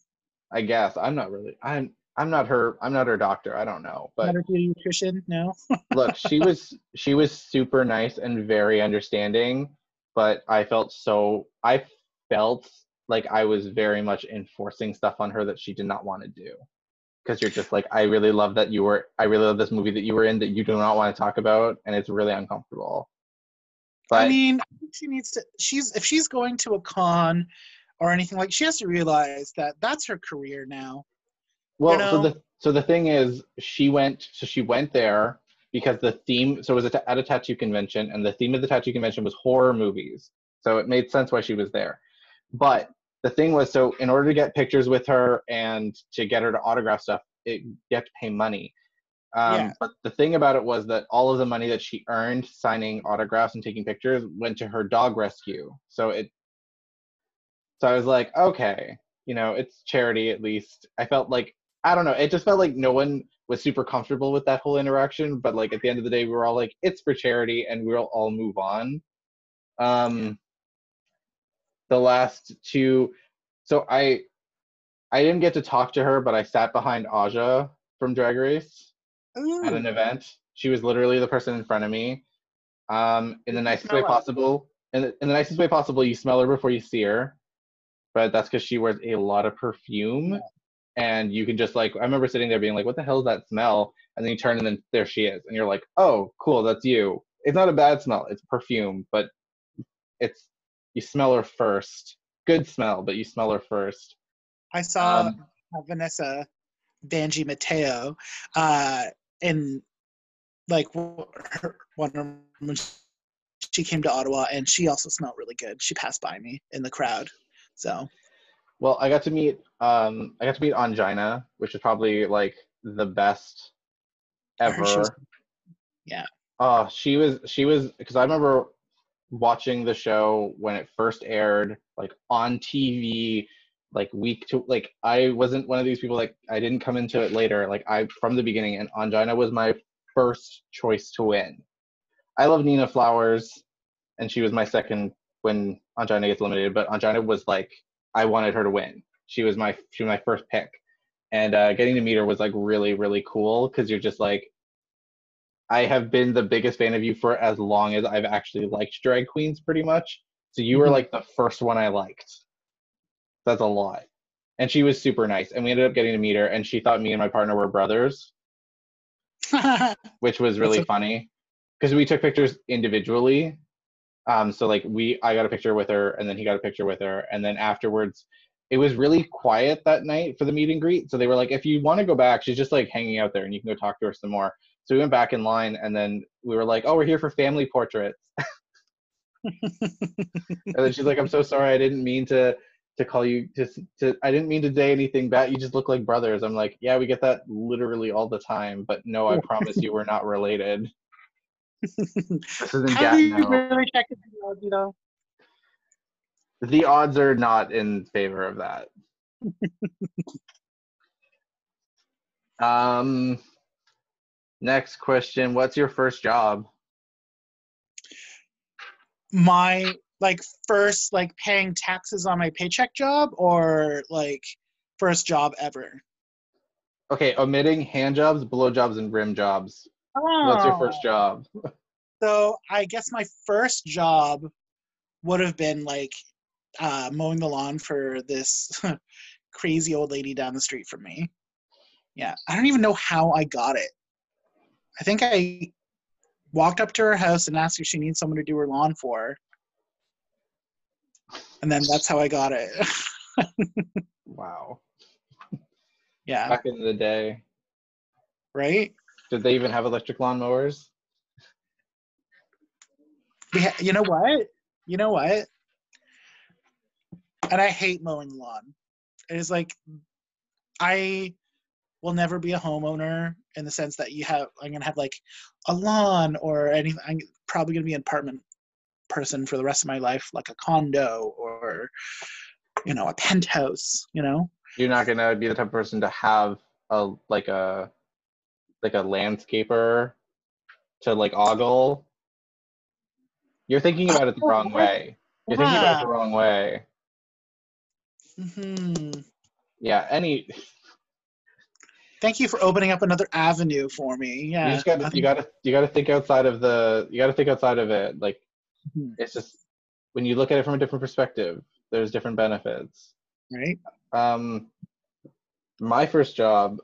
I guess I'm not really. I'm I'm not her. I'm not her doctor. I don't know, but pediatrician. No. (laughs) look she was she was super nice and very understanding but i felt so i felt like i was very much enforcing stuff on her that she did not want to do because you're just like i really love that you were i really love this movie that you were in that you do not want to talk about and it's really uncomfortable but I mean, I she needs to. She's if she's going to a con or anything like, she has to realize that that's her career now. Well, know? so the so the thing is, she went. So she went there because the theme. So it was at a, at a tattoo convention, and the theme of the tattoo convention was horror movies. So it made sense why she was there. But the thing was, so in order to get pictures with her and to get her to autograph stuff, it, you have to pay money. Um, Yeah. But the thing about it was that all of the money that she earned signing autographs and taking pictures went to her dog rescue. So it. So I was like, okay, you know, it's charity at least. I felt like I don't know. It just felt like no one was super comfortable with that whole interaction. But like at the end of the day, we were all like, it's for charity, and we'll all move on. Um, the last two, so I, I didn't get to talk to her, but I sat behind Aja from Drag Race at an event. She was literally the person in front of me. Um, in the nicest way possible. In the, in the nicest way possible, you smell her before you see her. But that's because she wears a lot of perfume. And you can just like, I remember sitting there being like, what the hell is that smell? And then you turn and then there she is. And you're like, oh, cool, that's you. It's not a bad smell. It's perfume, but it's, you smell her first. Good smell, but you smell her first. I saw Um, uh, Vanessa Vanjie Mateo uh, in like her, one when she came to Ottawa, and she also smelled really good. She passed by me in the crowd, so Well, I got to meet um I got to meet Ongina, which is probably like the best I heard she ever. was- yeah. Oh, she was she was because I remember watching the show when it first aired, like on TV, like week to like I wasn't one of these people like I didn't come into it later. Like I from the beginning, and Ongina was my first choice to win. I love Nina Flowers, and she was my second when Ongina gets eliminated. But Ongina was like I wanted her to win. She was my she was my first pick, and uh, getting to meet her was like really really cool because you're just like I have been the biggest fan of you for as long as I've actually liked drag queens, pretty much. So you were Mhm. like the first one I liked. That's a lot. And she was super nice, and we ended up getting to meet her, and she thought me and my partner were brothers. (laughs) which was really funny because we took pictures individually. Um, so like we, I got a picture with her, and then he got a picture with her, and then afterwards, it was really quiet that night for the meet and greet. So they were like, if you want to go back, she's just like hanging out there, and you can go talk to her some more. So we went back in line, and then we were like, oh, we're here for family portraits. (laughs) And then she's like, I'm so sorry, I didn't mean to to call you to to I didn't mean to say anything bad. You just look like brothers. I'm like, yeah, we get that literally all the time, but no, I promise you, we're not related. This isn't How do you really check the genealogy though? The odds are not in favor of that. (laughs) um, next question: What's your first job? My like first like paying taxes on my paycheck job or like first job ever. Okay, omitting hand jobs, blow jobs, and rim jobs. What's your first job? (laughs) So I guess my first job would have been like uh, mowing the lawn for this (laughs) crazy old lady down the street from me. Yeah, I don't even know how I got it. I think I walked up to her house and asked if she needs someone to do her lawn for. her. And then that's how I got it. (laughs) Wow. yeah, Back in the day, right? Did they even have electric lawnmowers? We ha- you know what? You know what? And I hate mowing the lawn. It is like I will never be a homeowner in the sense that you have I'm gonna have like a lawn or anything. I'm probably gonna be an apartment person for the rest of my life, like a condo or you know a penthouse. You know, You're not gonna be the type of person to have a like a like a landscaper to like ogle. You're thinking about it the wrong way. You're thinking about it the wrong way. hmm Yeah. Any. Thank you for opening up another avenue for me. Yeah, you just gotta, you think- got to you got to think outside of the you got to think outside of it. Like Mhm. it's just when you look at it from a different perspective, there's different benefits. right. Um, my first job,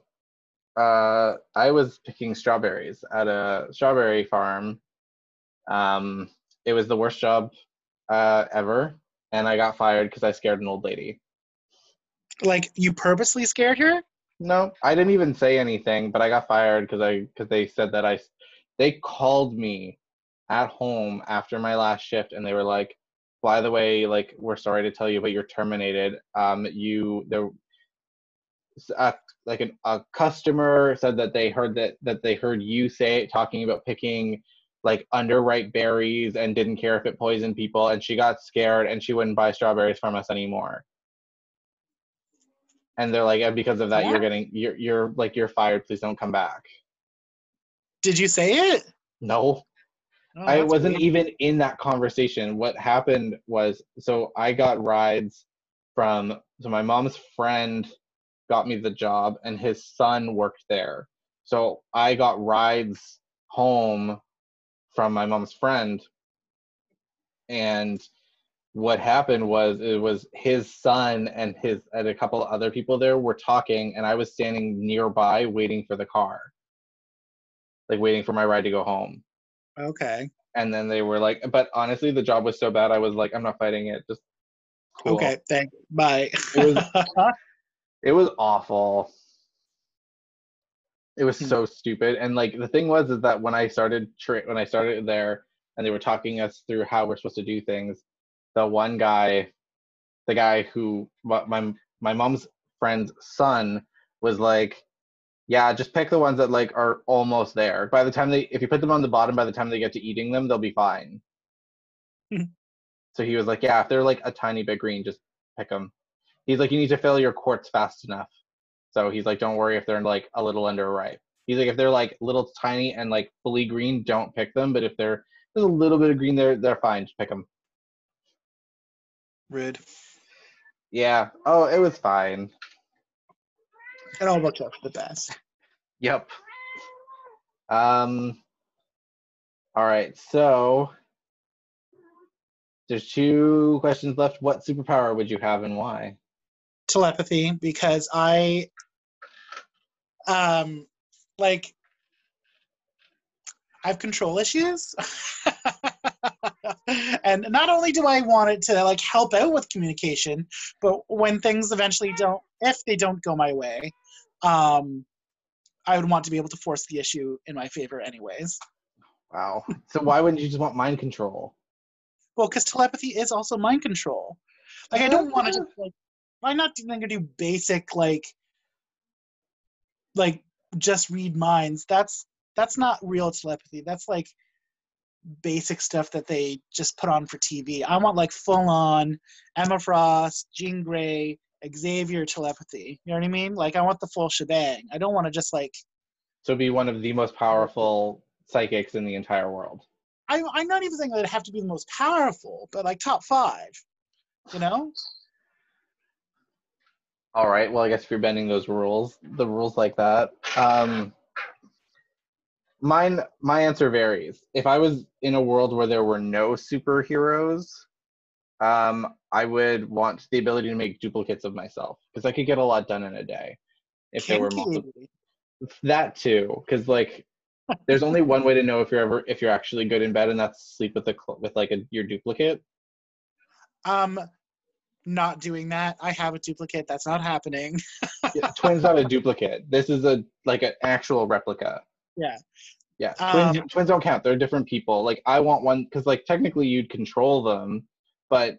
uh, I was picking strawberries at a strawberry farm. Um, it was the worst job uh, ever, and I got fired because I scared an old lady. Like you purposely scared her? No, I didn't even say anything, but I got fired because I because they said that I they called me at home after my last shift and they were like, by the way, like we're sorry to tell you, but you're terminated. Um, you there, a, like an, a customer said that they heard that that they heard you say it talking about picking like underripe berries and didn't care if it poisoned people and she got scared and she wouldn't buy strawberries from us anymore. And they're like and because of that you're getting you're you're like you're fired. Please don't come back. Did you say it? no. Oh, i wasn't weird. even in that conversation. What happened was so i got rides from so my mom's friend got me the job and his son worked there so i got rides home from my mom's friend and what happened was it was his son and his and a couple of other people there were talking and i was standing nearby waiting for the car like waiting for my ride to go home Okay. and then they were like but honestly the job was so bad i was like i'm not fighting it just cool. Okay. Thank. Bye. It (laughs) it was awful. It was Hmm. so stupid. And like the thing was is that when i started tra- when i started there and they were talking us through how we're supposed to do things the one guy the guy who my my, mom's friend's son was like yeah just pick the ones that like are almost there. By the time they if you put them on the bottom by the time they get to eating them they'll be fine. Hmm. so he was like yeah if they're like a tiny bit green just pick them he's like you need to fill your quarts fast enough so he's like don't worry if they're like a little underripe he's like if they're like little tiny and like fully green don't pick them but if they're there's a little bit of green there they're fine just pick them Red. yeah oh it was fine It all worked out for the best. Yep. Um. All right. So there's two questions left. What superpower would you have and why? Telepathy, because I, um, like, I have control issues. (laughs) and not only do I want it to like help out with communication, but when things eventually don't, if they don't go my way, um, I would want to be able to force the issue in my favor, anyways. Wow. So why wouldn't you just want mind control? Well, because telepathy is also mind control. Like I don't want to just like I'm not to do basic like like just read minds. That's that's not real telepathy. That's like basic stuff that they just put on for TV. I want like full on Emma Frost, Jean Grey, Xavier telepathy. You know what I mean? Like I want the full shebang. I don't want to just like So be one of the most powerful psychics in the entire world. I, I'm not even saying that it have to be the most powerful, but like top five. You know? All right. Well, I guess if you're bending those rules, the rules like that. Um, mine, my answer varies. If I was in a world where there were no superheroes, um, I would want the ability to make duplicates of myself because I could get a lot done in a day. If there were multiple, that too, because like, there's only one way to know if you're ever if you're actually good in bed, and that's sleep with a with like a your duplicate. Um, not doing that. I have a duplicate. That's not happening. (laughs) Yeah, twins not a duplicate. This is a like an actual replica. Yeah. Yeah, twins, Um, twins don't count. They're different people. Like I want one because like technically you'd control them, but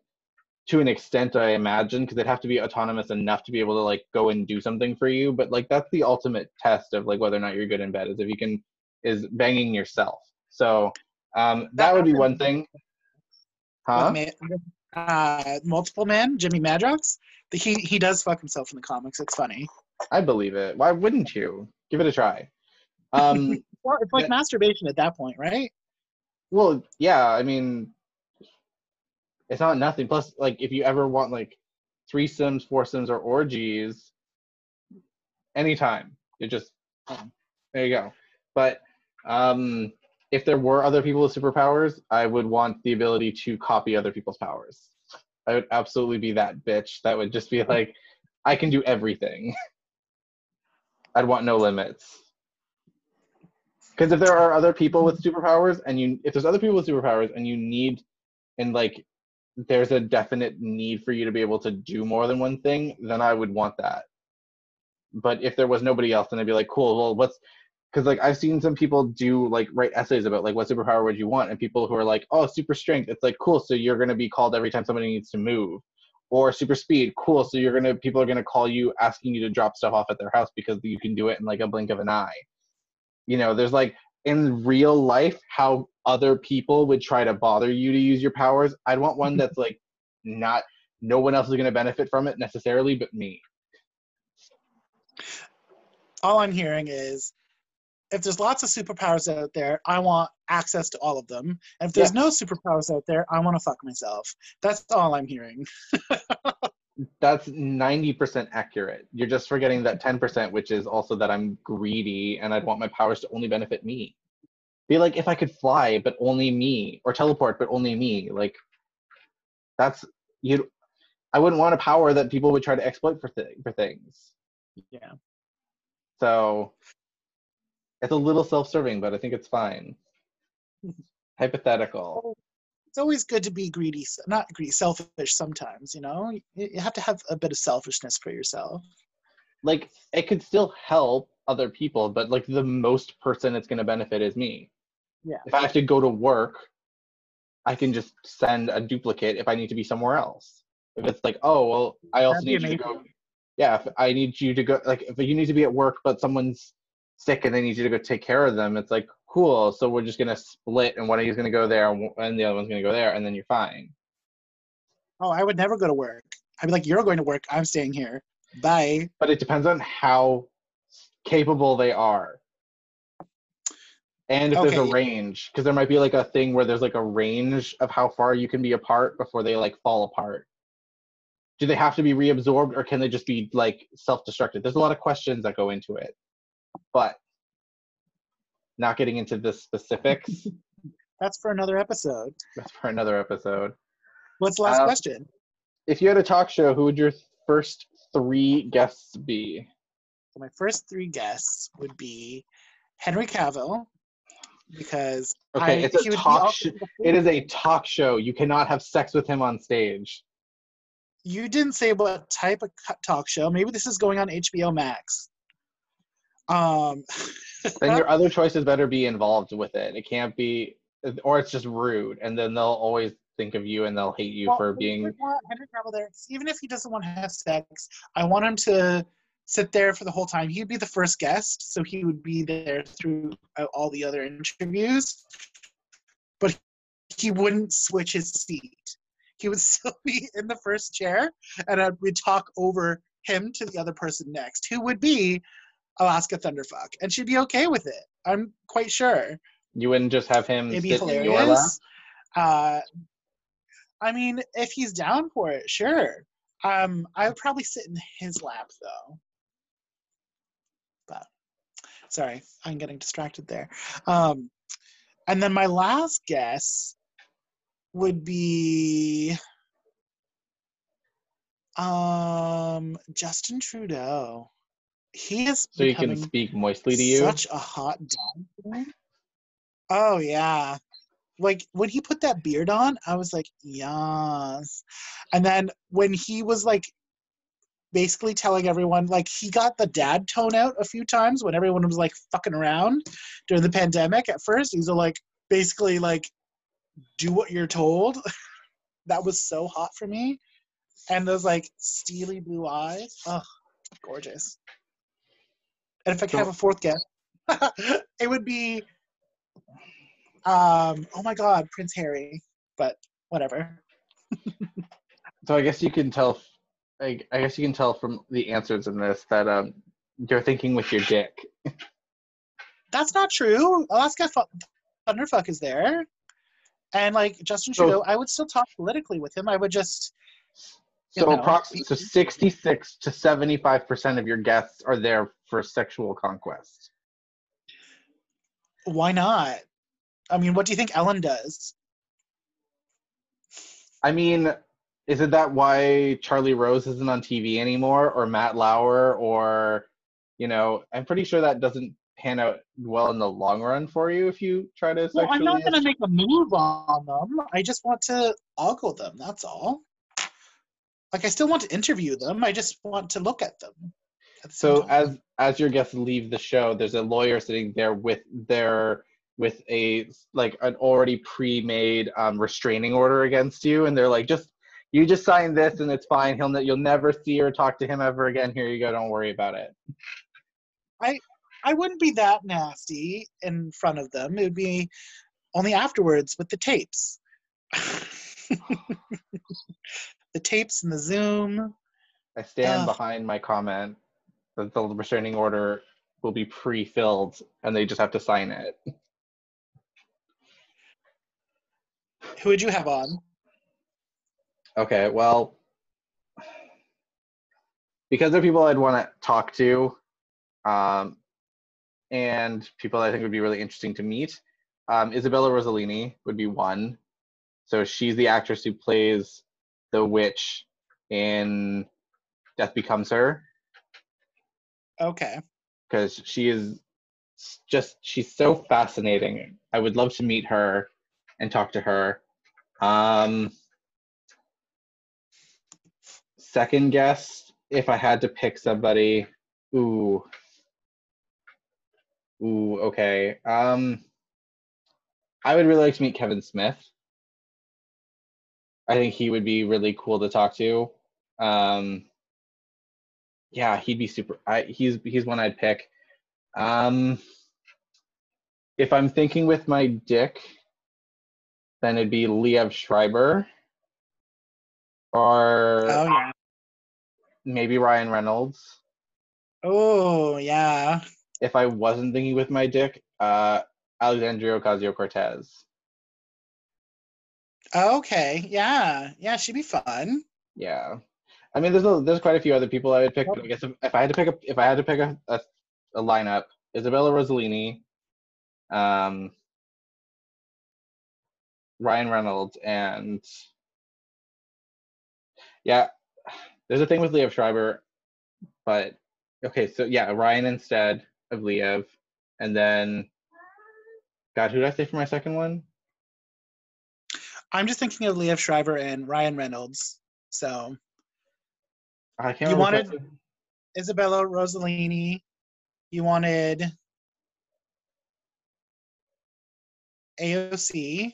to an extent I imagine because they'd have to be autonomous enough to be able to like go and do something for you. But like that's the ultimate test of like whether or not you're good in bed is if you can is banging yourself. So um, that would be one thing. Huh? Ma- uh, multiple man, Jimmy Madrox. He he does fuck himself in the comics. It's funny. I believe it. Why wouldn't you? Give it a try. Um, (laughs) Well, it's like Yeah. masturbation at that point, right? Well, yeah, I mean, it's not nothing. Plus, like, if you ever want like threesomes, foursomes, or orgies, anytime, you just there you go. But um, if there were other people with superpowers, I would want the ability to copy other people's powers. I would absolutely be that bitch. That would just be (laughs) like, I can do everything. (laughs) I'd want no limits. Because if there are other people with superpowers, and you, if there's other people with superpowers, and you need, and like, there's a definite need for you to be able to do more than one thing, then I would want that. But if there was nobody else, then I'd be like, cool. Well, what's because like I've seen some people do like write essays about like what superpower would you want, and people who are like, oh, super strength. It's like cool. So you're gonna be called every time somebody needs to move, or super speed. Cool. So you're gonna people are gonna call you asking you to drop stuff off at their house because you can do it in like a blink of an eye. You know, there's like in real life how other people would try to bother you to use your powers. I'd want one (laughs) that's like not no one else is gonna benefit from it necessarily, but me. All I'm hearing is if there's lots of superpowers out there, I want access to all of them. And if there's no superpowers out there, I want to fuck myself. That's all I'm hearing. (laughs) That's 90% accurate. You're just forgetting that 10%, which is also that I'm greedy and I'd want my powers to only benefit me. Be like if I could fly, but only me, or teleport, but only me. Like, that's you. I wouldn't want a power that people would try to exploit for th- for things. Yeah. So it's a little self-serving, but I think it's fine. Hypothetical. It's always good to be greedy, not greedy, selfish sometimes, you know? You, have to have a bit of selfishness for yourself. Like it could still help other people, but like the most person it's going to benefit is me. Yeah. If I have to go to work, I can just send a duplicate if I need to be somewhere else. If it's like, oh well, I also That'd need you to go. Yeah, if I need you to go, like if you need to be at work, but someone's sick and they need you to go take care of them, it's like cool. So we're just gonna split, and one of you's gonna go there, and the other one's gonna go there, and then you're fine. Oh, I would never go to work. I'd be like, you're going to work. I'm staying here. Bye. But it depends on how capable they are. And if there's a range, because there might be like a thing where there's like a range of how far you can be apart before they like fall apart. Do they have to be reabsorbed or can they just be like self-destructed? There's a lot of questions that go into it. But not getting into the specifics, (laughs) That's for another episode. that's for another episode. What's the last Uh, question? If you had a talk show, who would your first three guests be? So my first three guests would be Henry Cavill, because Okay, I, it's a he would be talk sh- It is a talk show. You cannot have sex with him on stage. you didn't say what type of talk show. Maybe this is going on HBO Max. Um, (laughs) Then your (laughs) other choices better be involved with it. It can't be, or it's just rude, and then they'll always think of you and they'll hate you well, for being. want Henry Cavill there. Even if he doesn't want to have sex, I want him to sit there for the whole time. He'd be the first guest, so he would be there through all the other interviews. But he wouldn't switch his seat. He would (laughs) still be in the first chair, and I would talk over him to the other person next, who would be Alaska Thunderfuck, and she'd be okay with it. I'm quite sure. You wouldn't just have him It'd be in your lap. hilarious. Uh, I mean, if he's down for it, sure. Um, I would probably sit in his lap though. But sorry, I'm getting distracted there. Um, and then my last guess would be um Justin Trudeau. He is So you can speak moistly to you. such a hot dog. Oh yeah. Like when he put that beard on, I was like, yes. And then when he was like basically telling everyone like he got the dad tone out a few times when everyone was like fucking around during the pandemic at first. He's like basically like do what you're told. (laughs) that was so hot for me. And those like steely blue eyes. Oh, gorgeous. And if I could So- have a fourth guess, (laughs) it would be um oh my god, Prince Harry. But whatever. So I guess you can tell. I, I guess you can tell from the answers in this that um you're thinking with your dick. That's not true. Alaska Fu- Thunderfuck is there. And like Justin So- Trudeau, I would still talk politically with him. I would just So approximately so 66 to 75 percent of your guests are there for sexual conquest. why not? I mean, what do you think Ellen does? I mean, isn't that why Charlie Rose isn't on TV anymore, or Matt Lauer, or you know, I'm pretty sure that doesn't pan out well in the long run for you if you try to Well, I'm not going to make a move on them. I just want to ogle them. That's all. Like, I still want to interview them. I just want to look at them. At the same So as as your guests leave the show, there's a lawyer sitting there with their with a like an already pre-made um, restraining order against you, and they're like, just you just sign this and it's fine. He'll you'll never see or talk to him ever again. Here you go. Don't worry about it. I I wouldn't be that nasty in front of them. It would be only afterwards with the tapes. (laughs) (laughs) the tapes and the Zoom. I stand Ugh. behind my comment that the restraining order will be pre-filled and they just have to sign it. Who would you have on? Okay, well, because they're people I'd want to talk to, um, and people I think would be really interesting to meet, um, Isabella Rossellini would be one. So she's the actress who plays the witch in Death Becomes Her, Okay. because she is just she's so fascinating. I would love to meet her and talk to her. Um, second guest, if I had to pick somebody, ooh, ooh, okay. Um, I would really like to meet Kevin Smith. I think he would be really cool to talk to. Um, yeah, he'd be super. I, he's he's one I'd pick. Um, if I'm thinking with my dick, then it'd be Liev Schreiber, or Oh, yeah. maybe Ryan Reynolds. Oh, yeah. If I wasn't thinking with my dick, uh, Alexandria Ocasio Cortez. Okay. Yeah. Yeah, she'd be fun. Yeah, I mean, there's a, there's quite a few other people I would pick. But I guess if, if I had to pick a if I had to pick a, a, a lineup, Isabella Rossellini, um, Ryan Reynolds, and yeah, there's a thing with Liev Schreiber, but okay, so yeah, Ryan instead of Liev, and then God, who did I say for my second one? I'm just thinking of Liev Schreiber and Ryan Reynolds. So I can't. You wanted- said. Isabella Rossellini. You wanted AOC.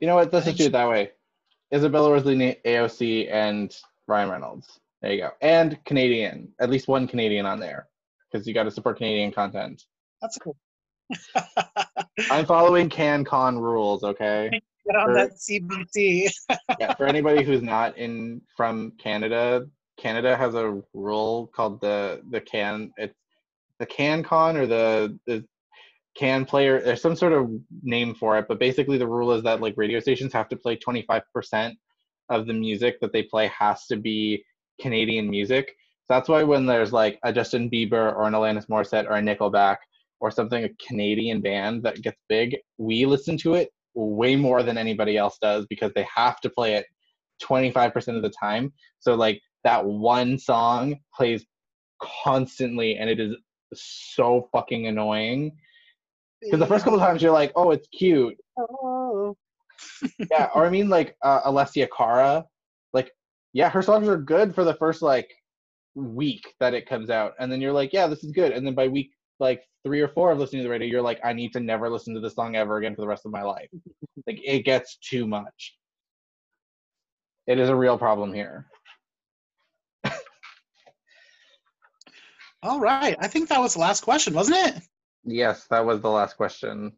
You know what? Let's just do it that way. Isabella Rossellini, AOC, and Ryan Reynolds. There you go. And Canadian. At least one Canadian on there. Because you got to support Canadian content. That's cool. (laughs) I'm following CanCon rules, okay? Get on For- that CBC. (laughs) yeah, for anybody who's not in from Canada, Canada has a rule called the the can it's the CanCon or the the can player there's some sort of name for it but basically the rule is that like radio stations have to play 25% of the music that they play has to be canadian music so that's why when there's like a justin bieber or an alanis morissette or a nickelback or something a canadian band that gets big we listen to it way more than anybody else does because they have to play it 25% of the time so like that one song plays constantly and it is so fucking annoying because the first couple times you're like, oh, it's cute. Oh. (laughs) Yeah. or I mean, like uh, Alessia Cara, like, yeah, her songs are good for the first like week that it comes out, and then you're like, yeah, this is good, and then by week like three or four of listening to the radio, you're like, I need to never listen to this song ever again for the rest of my life. (laughs) like, it gets too much. It is a real problem here. All right. I think that was the last question, wasn't it? Yes, that was the last question.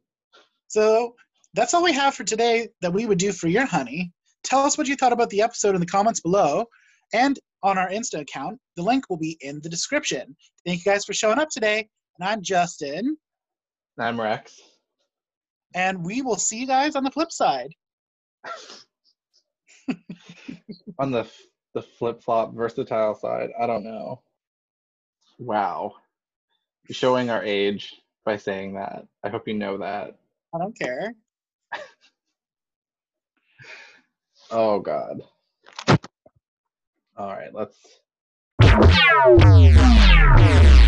So that's all we have for today that we would do for your honey. Tell us what you thought about the episode in the comments below and on our Insta account. The link will be in the description. Thank you guys for showing up today. And I'm Justin. I'm Rex. And we will see you guys on the flip side. (laughs) on the the flip flop versatile side, I don't know. Wow, You're showing our age by saying that. I hope you know that. I don't care. (laughs) Oh God. All right, let's. (laughs)